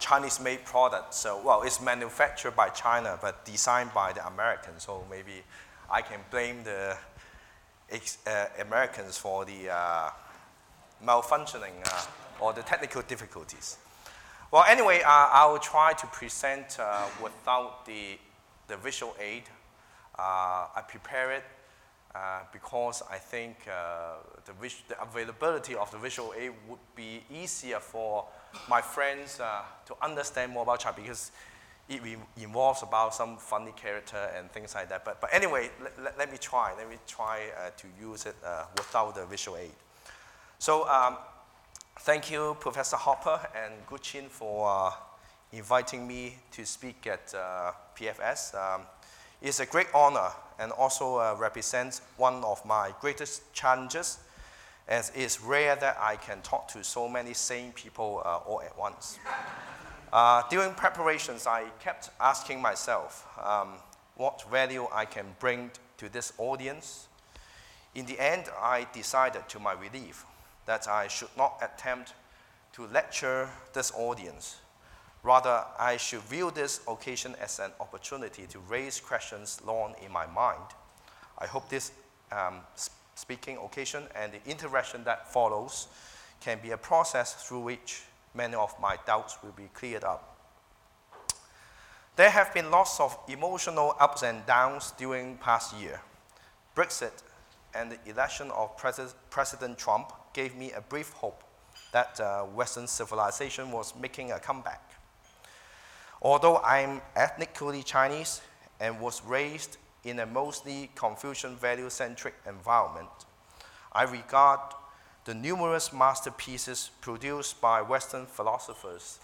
Chinese-made product. So, well, it's manufactured by China, but designed by the Americans. So maybe I can blame the uh, Americans for the uh, malfunctioning uh, or the technical difficulties. Well, anyway, uh, I will try to present uh, without the, the visual aid. I prepare it uh, because I think uh, the, the, availability of the visual aid would be easier for my friends uh, to understand more about China because it involves about some funny character and things like that. But, but anyway, let, let me try. Let me try uh, to use it uh, without the visual aid. So um, thank you, Professor Hoppe and Gülçin for inviting me to speak at PFS. Um, it's a great honor and also uh, represents one of my greatest challenges, as it's rare that I can talk to so many same people uh, all at once. Uh, during preparations, I kept asking myself um, what value I can bring to this audience. In the end, I decided to my relief that I should not attempt to lecture this audience Rather, I should view this occasion as an opportunity to raise questions long in my mind. I hope this um, speaking occasion and the interaction that follows can be a process through which many of my doubts will be cleared up. There have been lots of emotional ups and downs during past year. Brexit and the election of Pres President Trump gave me a brief hope that uh, Western civilization was making a comeback. Although I'm ethnically Chinese and was raised in a mostly Confucian value centric environment, I regard the numerous masterpieces produced by Western philosophers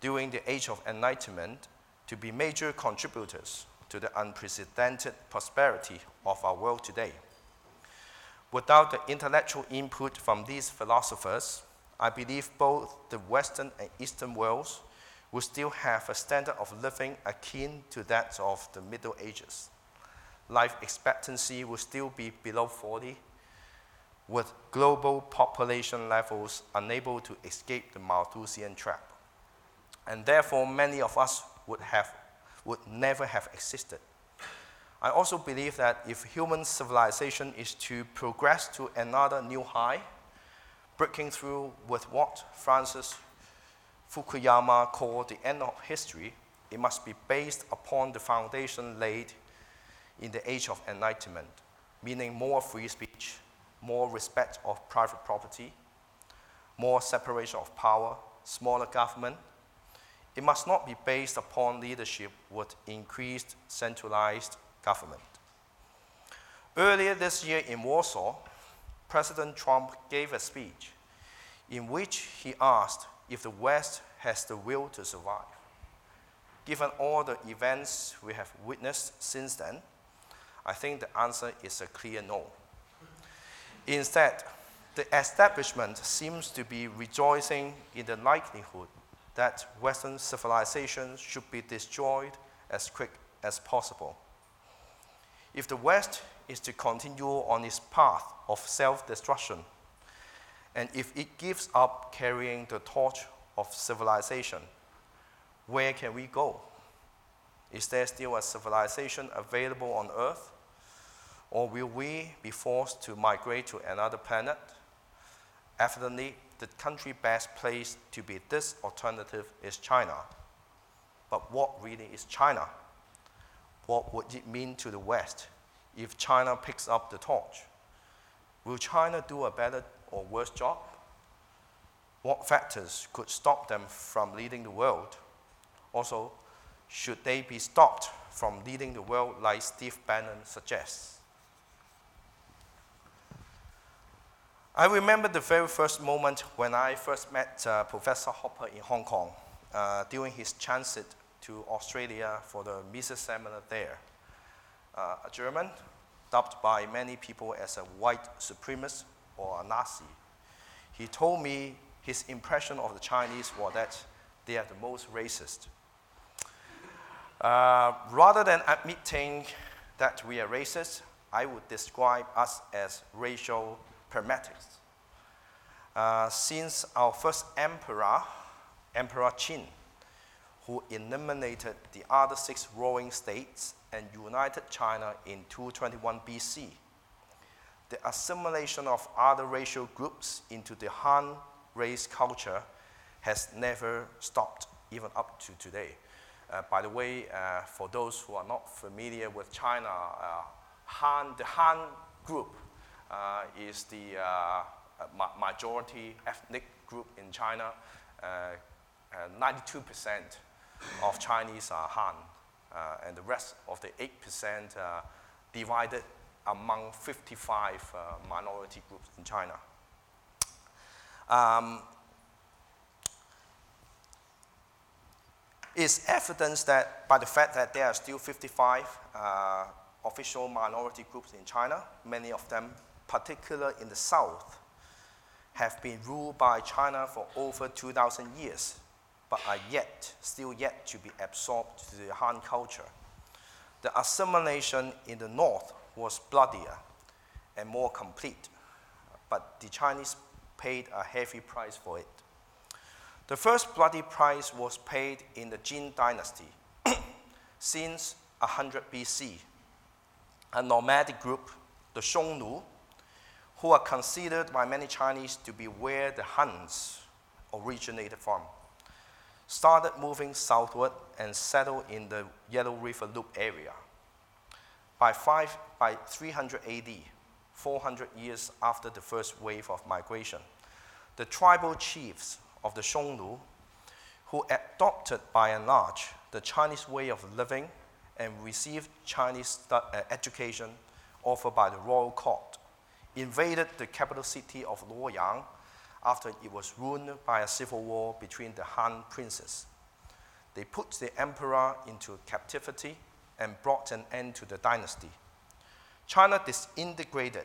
during the Age of Enlightenment to be major contributors to the unprecedented prosperity of our world today. Without the intellectual input from these philosophers, I believe both the Western and Eastern worlds will still have a standard of living akin to that of the Middle Ages. Life expectancy will still be below 40, with global population levels unable to escape the Malthusian trap. And therefore, many of us would, have, would never have existed. I also believe that if human civilization is to progress to another new high, breaking through with what Francis Fukuyama called the end of history, it must be based upon the foundation laid in the age of enlightenment, meaning more free speech, more respect of private property, more separation of power, smaller government. It must not be based upon leadership with increased centralized government. Earlier this year in Warsaw, President Trump gave a speech in which he asked if the West has the will to survive. Given all the events we have witnessed since then, I think the answer is a clear no. Instead, the establishment seems to be rejoicing in the likelihood that Western civilization should be destroyed as quick as possible. If the West is to continue on its path of self destruction, and if it gives up carrying the torch of civilization, where can we go? Is there still a civilization available on Earth? Or will we be forced to migrate to another planet? Evidently, the country best placed to be this alternative is China. But what really is China? What would it mean to the West if China picks up the torch? Will China do a better or worse job? What factors could stop them from leading the world? Also, should they be stopped from leading the world like Steve Bannon suggests? I remember the very first moment when I first met uh, Professor Hoppe in Hong Kong uh, during his transit to Australia for the Mises seminar there. Uh, a German, dubbed by many people as a white supremacist or a Nazi. He told me his impression of the Chinese was that they are the most racist. Uh, rather than admitting that we are racist, I would describe us as racial pragmatics. Uh, since our first emperor, Emperor Qin, who eliminated the other six ruling states and united China in 221 BC. The assimilation of other racial groups into the Han race culture has never stopped, even up to today. Uh, by the way, uh, for those who are not familiar with China, uh, Han, the Han group is the uh, ma majority ethnic group in China. 92% uh, of Chinese are Han, and the rest of the 8% divided among 55 minority groups in China. Um, is evidence that by the fact that there are still 55 uh, official minority groups in China, many of them, particularly in the south, have been ruled by China for over 2,000 years, but are yet, still yet to be absorbed to the Han culture. The assimilation in the north was bloodier and more complete, but the Chinese paid a heavy price for it. The first bloody price was paid in the Jin dynasty since 100 BC. A nomadic group, the Xiongnu, who are considered by many Chinese to be where the Huns originated from, started moving southward and settled in the Yellow River Loop area. By, five, by 300 AD, 400 years after the first wave of migration, the tribal chiefs of the Xiongnu, who adopted by and large the Chinese way of living and received Chinese uh, education offered by the royal court, invaded the capital city of Luoyang after it was ruined by a civil war between the Han princes. They put the emperor into captivity and brought an end to the dynasty. China disintegrated,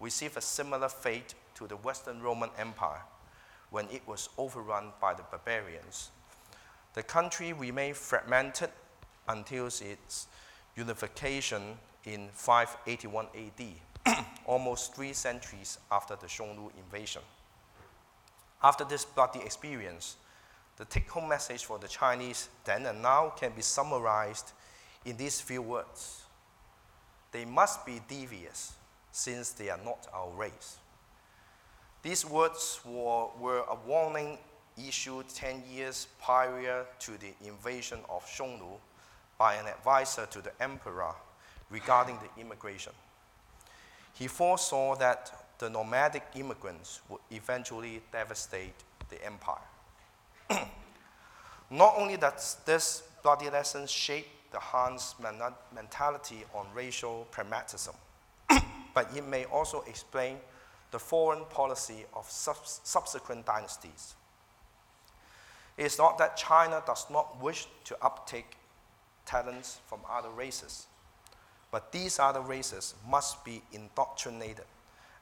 received a similar fate to the Western Roman Empire when it was overrun by the barbarians. The country remained fragmented until its unification in 581 AD, almost three centuries after the Xiongnu invasion. After this bloody experience, the take home message for the Chinese then and now can be summarized in these few words They must be devious, since they are not our race. These words were, were a warning issued 10 years prior to the invasion of Xiongnu by an advisor to the emperor regarding the immigration. He foresaw that the nomadic immigrants would eventually devastate the empire. Not only does this bloody lesson shape the Han's mentality on racial pragmatism, but it may also explain the foreign policy of subsequent dynasties. It is not that China does not wish to uptake talents from other races, but these other races must be indoctrinated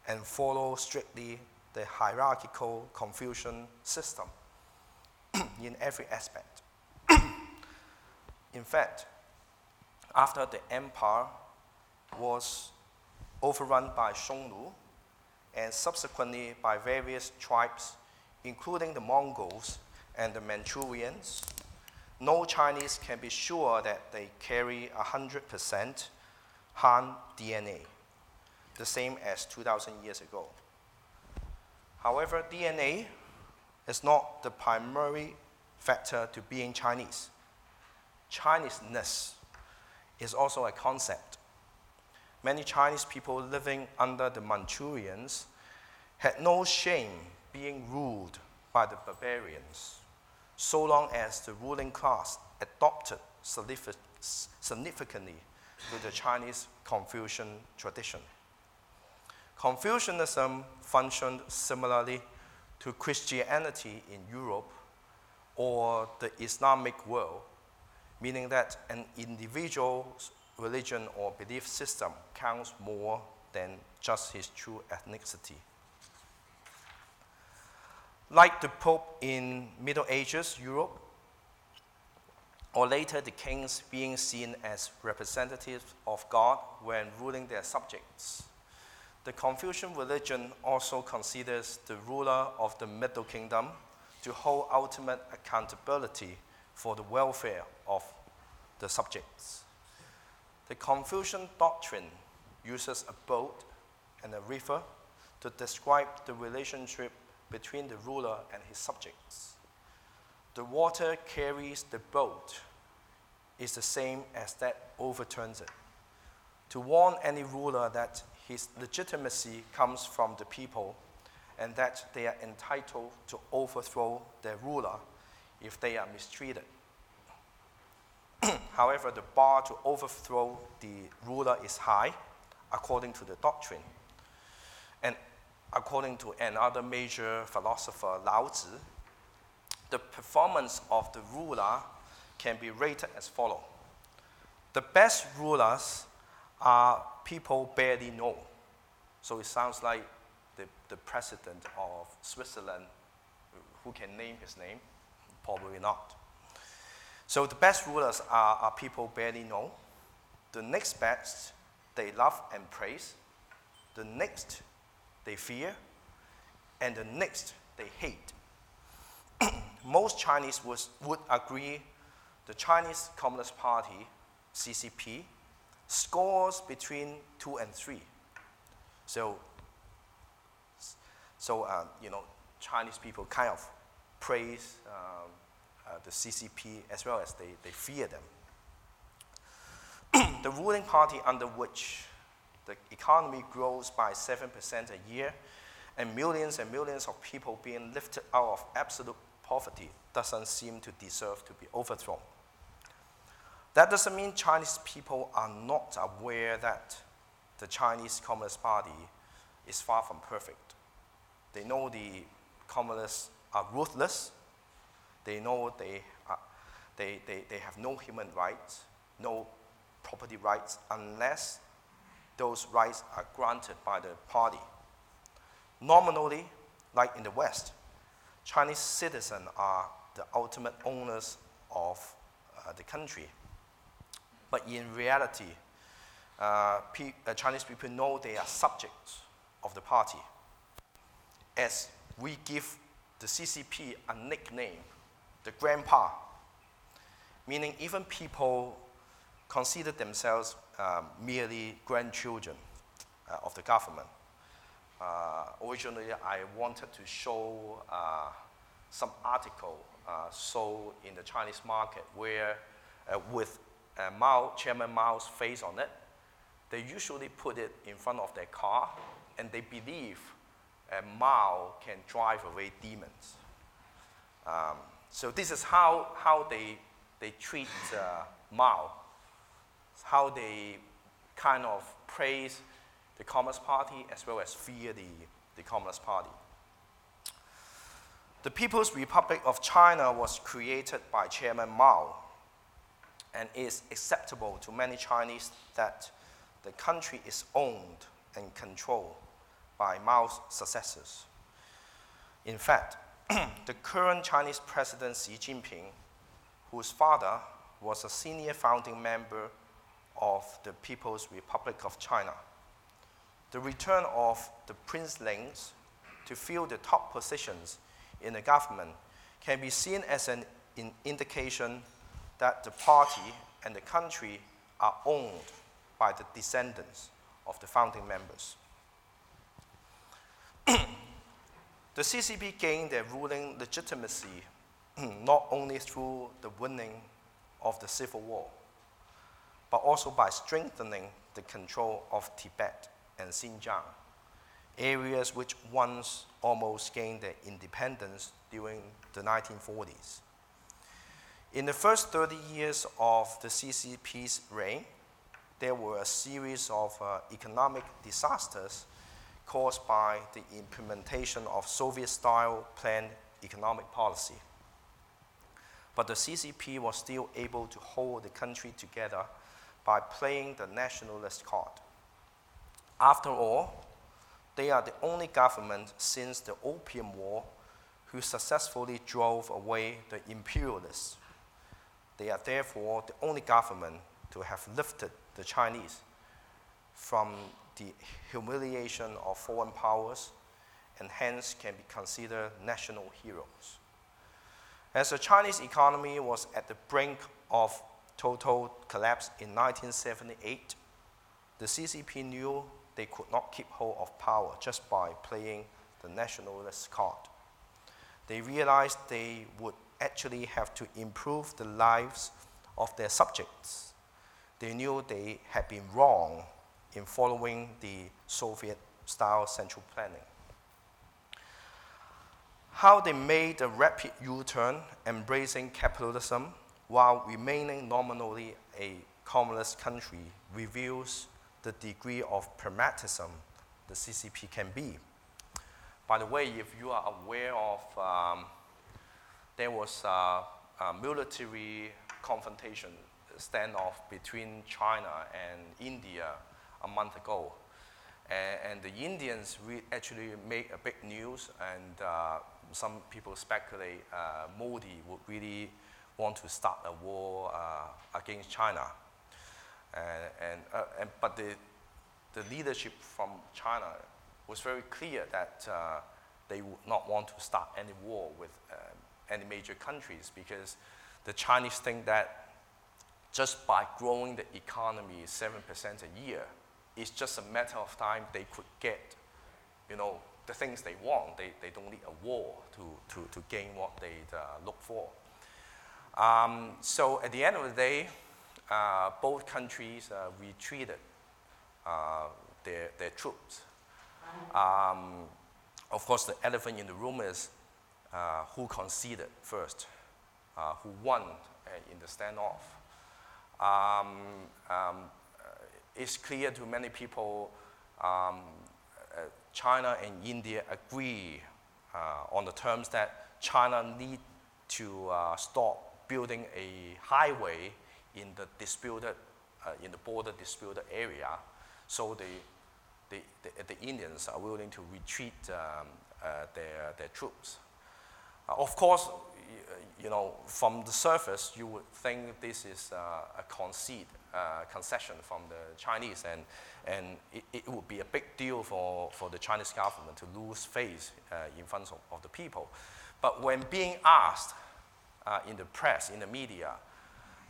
and follow strictly the hierarchical Confucian system in every aspect. in fact, after the empire was overrun by Xiongnu, and subsequently by various tribes, including the Mongols and the Manchurians, no Chinese can be sure that they carry 100% Han DNA, the same as 2,000 years ago. However, DNA is not the primary factor to being Chinese. Chineseness is also a concept many Chinese people living under the Manchurians had no shame being ruled by the barbarians, so long as the ruling class adopted significantly to the Chinese Confucian tradition. Confucianism functioned similarly to Christianity in Europe or the Islamic world, meaning that an individual's religion or belief system counts more than just his true ethnicity. Like the Pope in Middle Ages Europe, or later the kings being seen as representatives of God when ruling their subjects. The Confucian religion also considers the ruler of the Middle Kingdom to hold ultimate accountability for the welfare of the subjects. The Confucian doctrine uses a boat and a river to describe the relationship between the ruler and his subjects. The water carries the boat is the same as that overturns it. To warn any ruler that his legitimacy comes from the people and that they are entitled to overthrow their ruler if they are mistreated. However, the bar to overthrow the ruler is high, according to the doctrine. And according to another major philosopher, Lao Tzu, the performance of the ruler can be rated as follows. The best rulers are people barely know. So it sounds like the, the president of Switzerland, who can name his name? Probably not. So the best rulers are, are people barely know. The next best, they love and praise. The next, they fear. And the next, they hate. Most Chinese was, would agree the Chinese Communist Party, CCP, scores between two and three. So, so um, you know, Chinese people kind of praise um, uh, the CCP as well as they, they fear them. the ruling party under which the economy grows by 7% a year and millions and millions of people being lifted out of absolute poverty doesn't seem to deserve to be overthrown. That doesn't mean Chinese people are not aware that the Chinese Communist Party is far from perfect. They know the communists are ruthless. They know they, are, they, they, they have no human rights, no property rights, unless those rights are granted by the party. Nominally, like in the West, Chinese citizens are the ultimate owners of uh, the country. But in reality, uh, pe uh, Chinese people know they are subjects of the party. As we give the CCP a nickname, the grandpa, meaning even people consider themselves um, merely grandchildren uh, of the government. Uh, originally, I wanted to show uh, some article uh, sold in the Chinese market where, with Mao, Chairman Mao's face on it, they usually put it in front of their car and they believe uh, Mao can drive away demons. Um, so this is how, how they, they treat uh, Mao, how they kind of praise the Communist Party as well as fear the, the Communist Party. The People's Republic of China was created by Chairman Mao and is acceptable to many Chinese that the country is owned and controlled by Mao's successors. In fact, the current Chinese President Xi Jinping, whose father was a senior founding member of the People's Republic of China, the return of the princelings to fill the top positions in the government can be seen as an indication that the party and the country are owned by the descendants of the founding members. the CCP gained their ruling legitimacy not only through the winning of the civil war, but also by strengthening the control of Tibet and Xinjiang, areas which once almost gained their independence during the 1940s. In the first 30 years of the CCP's reign, there were a series of uh, economic disasters caused by the implementation of Soviet style planned economic policy. But the CCP was still able to hold the country together by playing the nationalist card. After all, they are the only government since the Opium War who successfully drove away the imperialists they are therefore the only government to have lifted the Chinese from the humiliation of foreign powers and hence can be considered national heroes. As the Chinese economy was at the brink of total collapse in 1978, the CCP knew they could not keep hold of power just by playing the nationalist card. They realized they would actually have to improve the lives of their subjects. They knew they had been wrong in following the Soviet style central planning. How they made a rapid U turn, embracing capitalism while remaining nominally a communist country, reveals the degree of pragmatism the CCP can be. By the way, if you are aware of, um, there was a, a military confrontation standoff between China and India a month ago. And, and the Indians actually made a big news, and uh, some people speculate uh, Modi would really want to start a war uh, against China. And, and, uh, and, but the, the leadership from China was very clear that uh, they would not want to start any war with uh, any major countries because the Chinese think that just by growing the economy 7% a year, it's just a matter of time they could get, you know, the things they want. They, they don't need a war to, to, to gain what they uh, look for. Um, so at the end of the day, uh, both countries uh, retreated uh, their, their troops. Um, of course, the elephant in the room is uh, who conceded first, uh, who won in the standoff. Um, um, it's clear to many people um, uh, China and India agree uh, on the terms that China need to uh, stop building a highway in the disputed, uh, in the border disputed area, so the, the, the, the Indians are willing to retreat um, uh, their, their troops. Uh, of course, you know, from the surface, you would think this is a concede, uh, concession from the Chinese, and, and it, it, would be a big deal for, for the Chinese government to lose face uh, in front of, of, the people. But when being asked uh, in the press, in the media,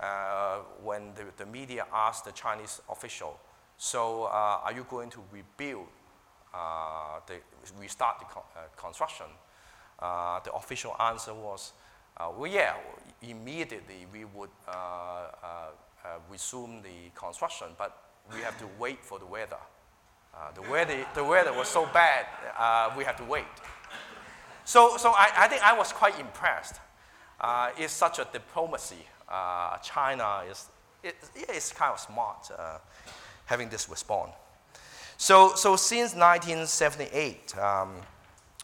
uh, when the, the media asked the Chinese official, so uh, are you going to rebuild, uh, the, restart the construction? the official answer was, well, yeah, immediately we would uh, resume the construction, but we have to wait for the weather. Uh, the, weather the weather was so bad, uh, we have to wait. So, so I, I think I was quite impressed. Uh, it's such a diplomacy. Uh, China is it, it's kind of smart uh, having this response. So, so since 1978, um,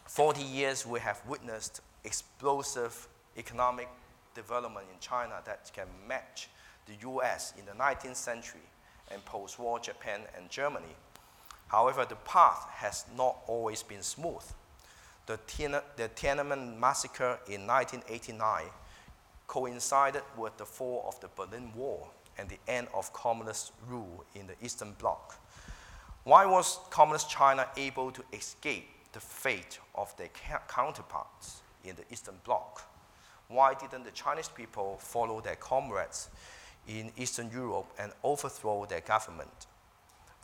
40 years, we have witnessed explosive economic development in China that can match the US in the 19th century and post war Japan and Germany. However, the path has not always been smooth. The, the Tiananmen massacre in 1989 coincided with the fall of the Berlin Wall and the end of communist rule in the Eastern Bloc. Why was Communist China able to escape the fate of their counterparts in the Eastern Bloc? Why didn't the Chinese people follow their comrades in Eastern Europe and overthrow their government.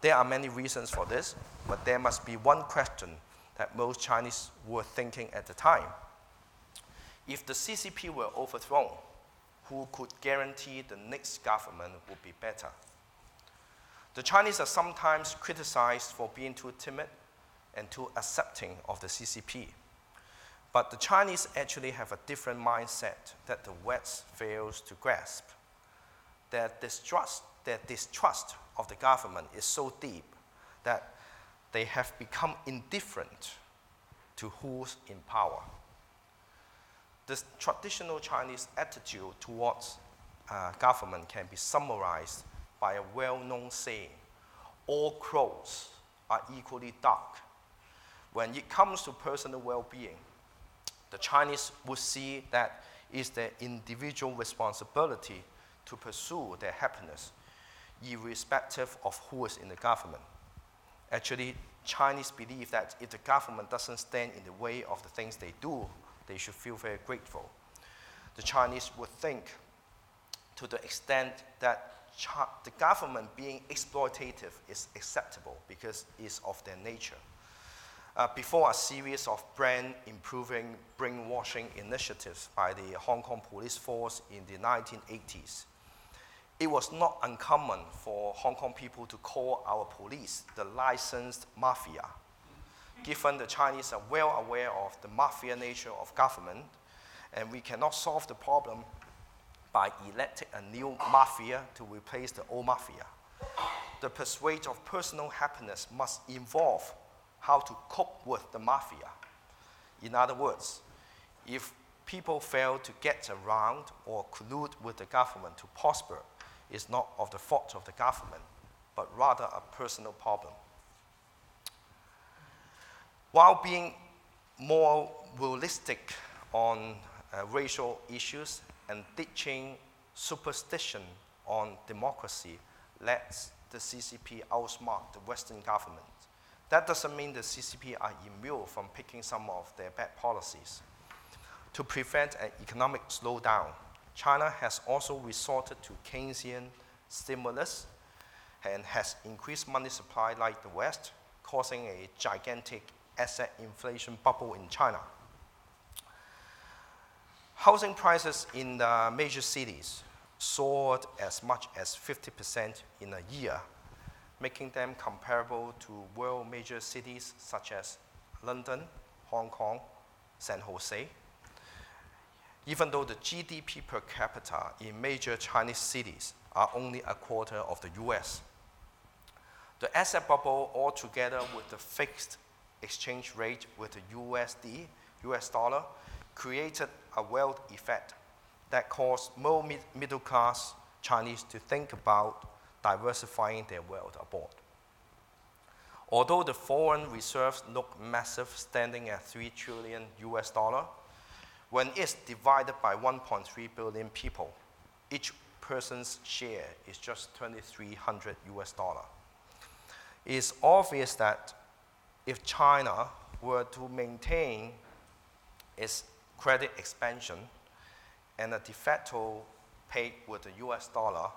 There are many reasons for this, but there must be one question that most Chinese were thinking at the time. If the CCP were overthrown, who could guarantee the next government would be better? The Chinese are sometimes criticized for being too timid and too accepting of the CCP. But the Chinese actually have a different mindset that the West fails to grasp their distrust, their distrust of the government is so deep that they have become indifferent to who's in power. This traditional Chinese attitude towards uh, government can be summarized by a well known saying all crows are equally dark. When it comes to personal well being, the Chinese would see that it's their individual responsibility to pursue their happiness, irrespective of who is in the government. Actually, Chinese believe that if the government doesn't stand in the way of the things they do, they should feel very grateful. the Chinese would think to the extent that the government being exploitative is acceptable because it's of their nature. Uh, before a series of brand improving brainwashing initiatives by the Hong Kong police force in the 1980s, it was not uncommon for Hong Kong people to call our police the licensed mafia. Given the Chinese are well aware of the mafia nature of government, and we cannot solve the problem by electing a new mafia to replace the old mafia. The pursuit of personal happiness must involve how to cope with the mafia. In other words, if people fail to get around or collude with the government to prosper, it's not of the fault of the government, but rather a personal problem. While being more realistic on uh, racial issues and ditching superstition on democracy lets the CCP outsmart the Western government. That doesn't mean the CCP are immune from picking some of their bad policies. To prevent an economic slowdown, China has also resorted to Keynesian stimulus and has increased money supply like the West, causing a gigantic asset inflation bubble in China. Housing prices in the major cities soared as much as 50% in a year, making them comparable to world major cities such as London, Hong Kong, San Jose. Even though the GDP per capita in major Chinese cities are only a quarter of the US. The asset bubble, altogether with the fixed exchange rate with the USD, US dollar, created a wealth effect that caused more mid middle class Chinese to think about diversifying their wealth abroad. Although the foreign reserves look massive, standing at 3 trillion US dollar, when it's divided by 1.3 billion people, each person's share is just 2,300 US dollar. It's obvious that if China were to maintain its credit expansion, and a de facto peg with the US dollar,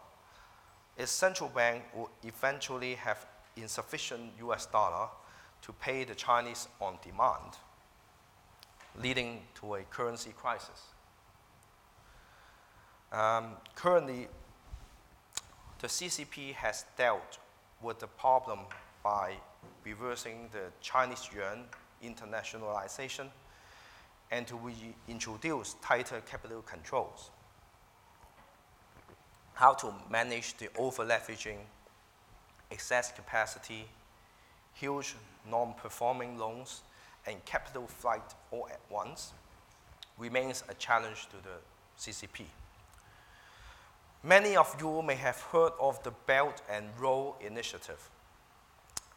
its central bank would eventually have insufficient US dollar to pay the Chinese on demand, leading to a currency crisis. Um, currently, the CCP has dealt with the problem by reversing the Chinese yuan internationalization and to introduce tighter capital controls. How to manage the over-leveraging, excess capacity, huge non-performing loans, and capital flight all at once remains a challenge to the CCP. Many of you may have heard of the Belt and Road Initiative,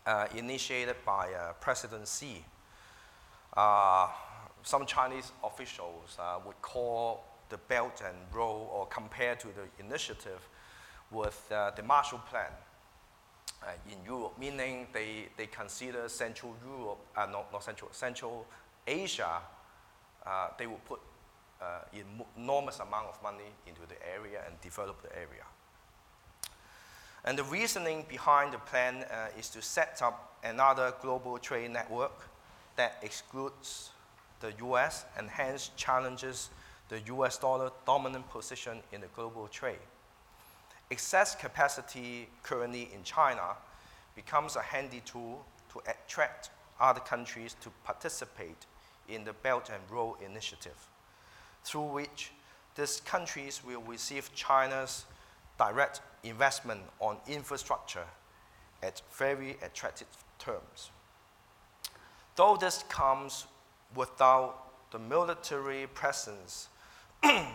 uh, initiated by uh, President Xi. Uh, some Chinese officials uh, would call the Belt and Road or compare to the initiative with uh, the Marshall Plan uh, in Europe, meaning they, they consider Central Europe, not, not Central, Central Asia, they would put enormous amount of money into the area and develop the area. And the reasoning behind the plan uh, is to set up another global trade network that excludes the US and hence challenges the US dollar dominant position in the global trade. Excess capacity currently in China becomes a handy tool to attract other countries to participate in the Belt and Road Initiative, through which these countries will receive China's direct investment on infrastructure at very attractive terms. Though this comes without the military presence uh,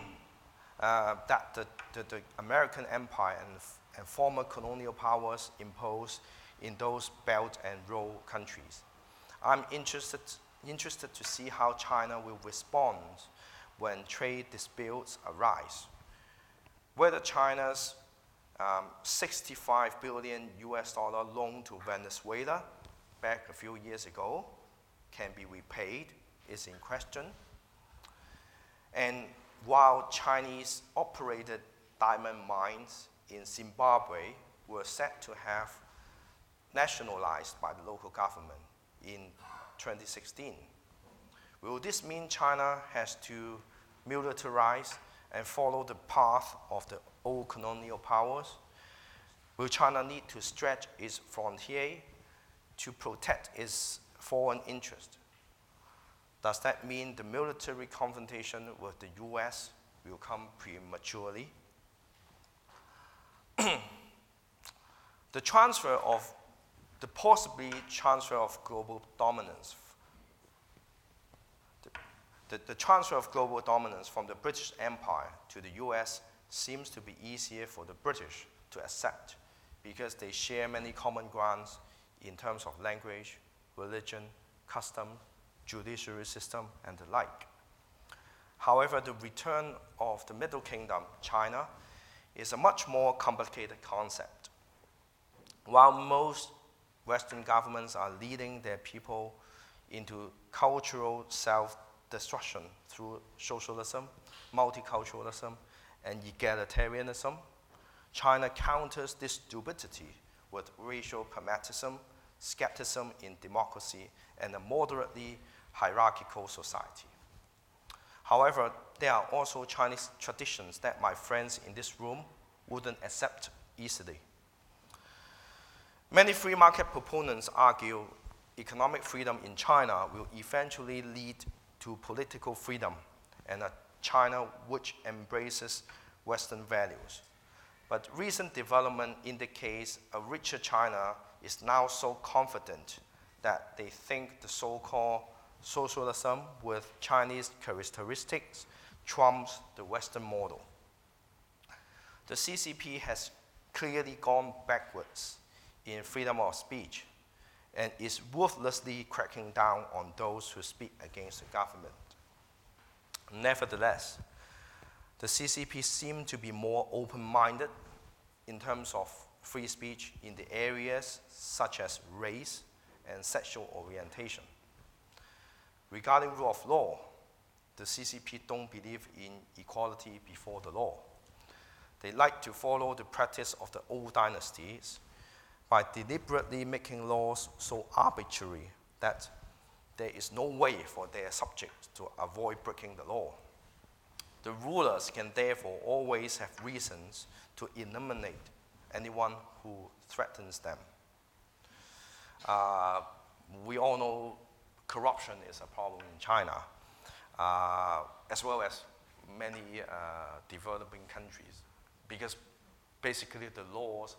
that the, the, the, American empire and, and former colonial powers imposed in those Belt and Road countries. I'm interested, interested to see how China will respond when trade disputes arise. Whether China's um, 65 billion US dollar loan to Venezuela back a few years ago can be repaid is in question. And while Chinese operated diamond mines in Zimbabwe were set to have nationalized by the local government in 2016. Will this mean China has to militarize and follow the path of the old colonial powers? Will China need to stretch its frontier to protect its foreign interest? Does that mean the military confrontation with the US will come prematurely? the transfer of the possibly transfer of global dominance the, the, the, transfer of global dominance from the British Empire to the US seems to be easier for the British to accept because they share many common grounds in terms of language, religion, custom, judiciary system, and the like. However, the return of the Middle Kingdom, China, is a much more complicated concept. While most Western governments are leading their people into cultural self destruction through socialism, multiculturalism, and egalitarianism, China counters this stupidity with racial pragmatism, skepticism in democracy, and a moderately hierarchical society. However, there are also Chinese traditions that my friends in this room wouldn't accept easily. Many free market proponents argue economic freedom in China will eventually lead to political freedom and a China which embraces Western values. But recent development indicates a richer China is now so confident that they think the so called socialism with Chinese characteristics trumps the Western model. The CCP has clearly gone backwards in freedom of speech and is ruthlessly cracking down on those who speak against the government. Nevertheless, the CCP seem to be more open minded in terms of free speech in the areas such as race and sexual orientation. Regarding rule of law, the CCP don't believe in equality before the law. They like to follow the practice of the old dynasties by deliberately making laws so arbitrary that there is no way for their subjects to avoid breaking the law. The rulers can therefore always have reasons to eliminate anyone who threatens them. Uh, we all know corruption is a problem in China, uh, as well as many uh, developing countries, because basically the laws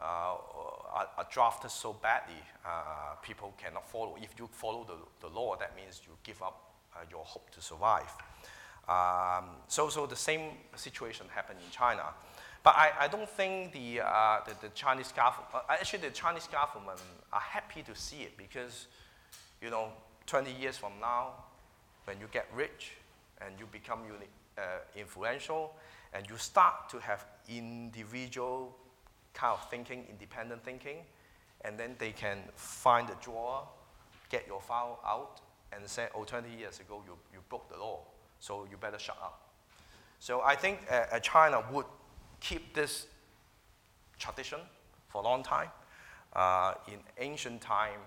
are, are, drafted so badly, uh, people cannot follow. If you follow the, the law, that means you give up uh, your hope to survive. Um, so, so the same situation happened in China. But I, I don't think the, uh, the, the, Chinese government, uh, actually the Chinese government are happy to see it because you know, 20 years from now, when you get rich and you become uni- uh, influential and you start to have individual kind of thinking, independent thinking, and then they can find a drawer, get your file out, and say, oh, 20 years ago you, you broke the law, so you better shut up. So I think uh, uh China would keep this tradition for a long time. Uh, in ancient time,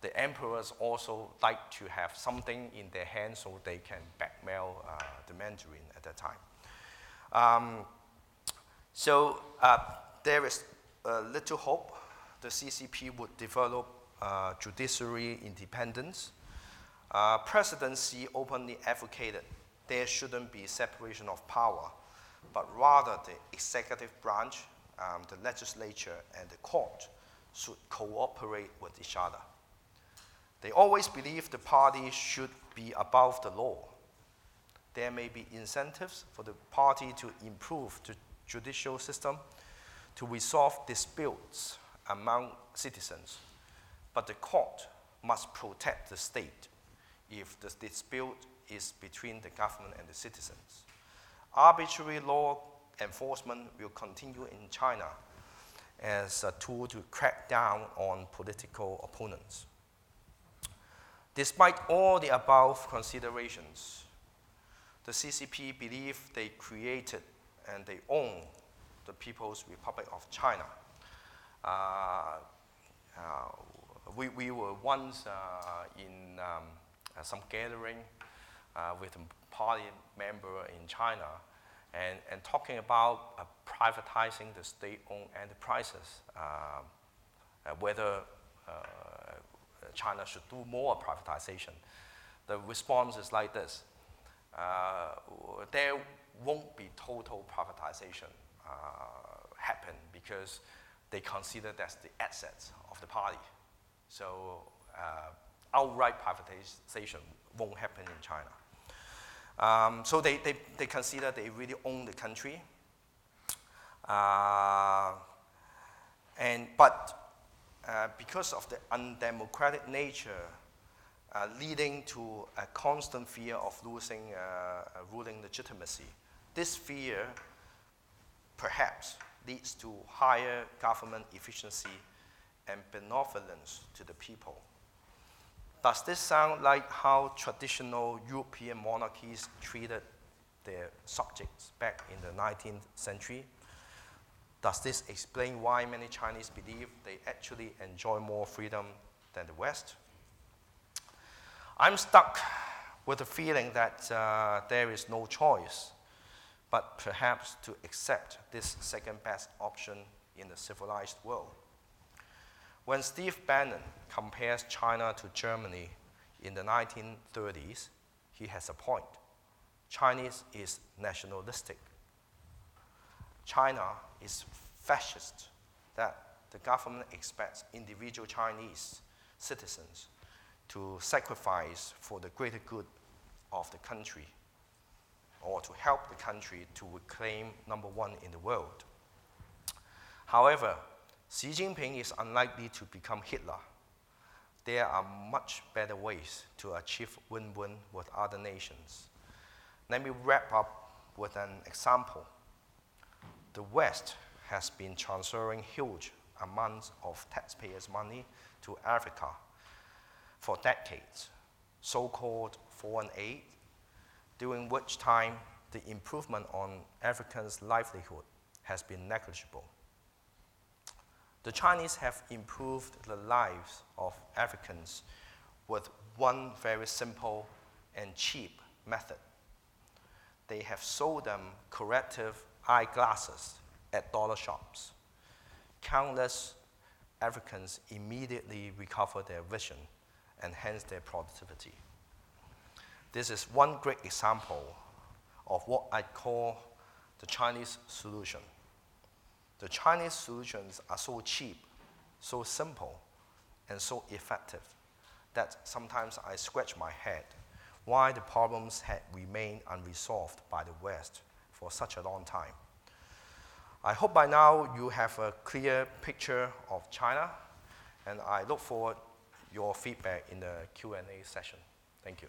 the emperors also like to have something in their hands so they can blackmail uh, the Mandarin at that time. Um, so uh, there is little hope the CCP would develop uh, judiciary independence. Uh, presidency openly advocated there shouldn't be separation of power, but rather the executive branch, um, the legislature, and the court should cooperate with each other. They always believe the party should be above the law. There may be incentives for the party to improve the judicial system to resolve disputes among citizens, but the court must protect the state if the dispute is between the government and the citizens. Arbitrary law enforcement will continue in China as a tool to crack down on political opponents. Despite all the above considerations, the CCP believe they created and they own the People's Republic of China. Uh, uh, we, we were once uh, in um, some gathering with a party member in China and, and talking about privatizing the state-owned enterprises, whether China should do more privatization. The response is like this. Uh, there won't be total privatization uh, happen because they consider that's the assets of the party. So uh, outright privatization won't happen in China. Um, so they, they, they consider they really own the country. Uh, and, but uh, because of the undemocratic nature uh, leading to a constant fear of losing uh, ruling legitimacy, this fear perhaps leads to higher government efficiency and benevolence to the people. Does this sound like how traditional European monarchies treated their subjects back in the 19th century? Does this explain why many Chinese believe they actually enjoy more freedom than the West? I'm stuck with the feeling that uh, there is no choice but perhaps to accept this second best option in the civilized world. When Steve Bannon compares China to Germany in the 1930s, he has a point. Chinese is nationalistic. China is fascist, that the government expects individual Chinese citizens to sacrifice for the greater good of the country or to help the country to reclaim number one in the world. However, Xi Jinping is unlikely to become Hitler. There are much better ways to achieve win win with other nations. Let me wrap up with an example. The West has been transferring huge amounts of taxpayers' money to Africa for decades, so called foreign aid during which time the improvement on Africans' livelihood has been negligible. The Chinese have improved the lives of Africans with one very simple and cheap method. They have sold them corrective eyeglasses at dollar shops. Countless Africans immediately recover their vision and hence their productivity. This is one great example of what I call the Chinese solution. The Chinese solutions are so cheap, so simple, and so effective that sometimes I scratch my head why the problems had remained unresolved by the West for such a long time. I hope by now you have a clear picture of China, and I look forward to your feedback in the Q&A session. Thank you.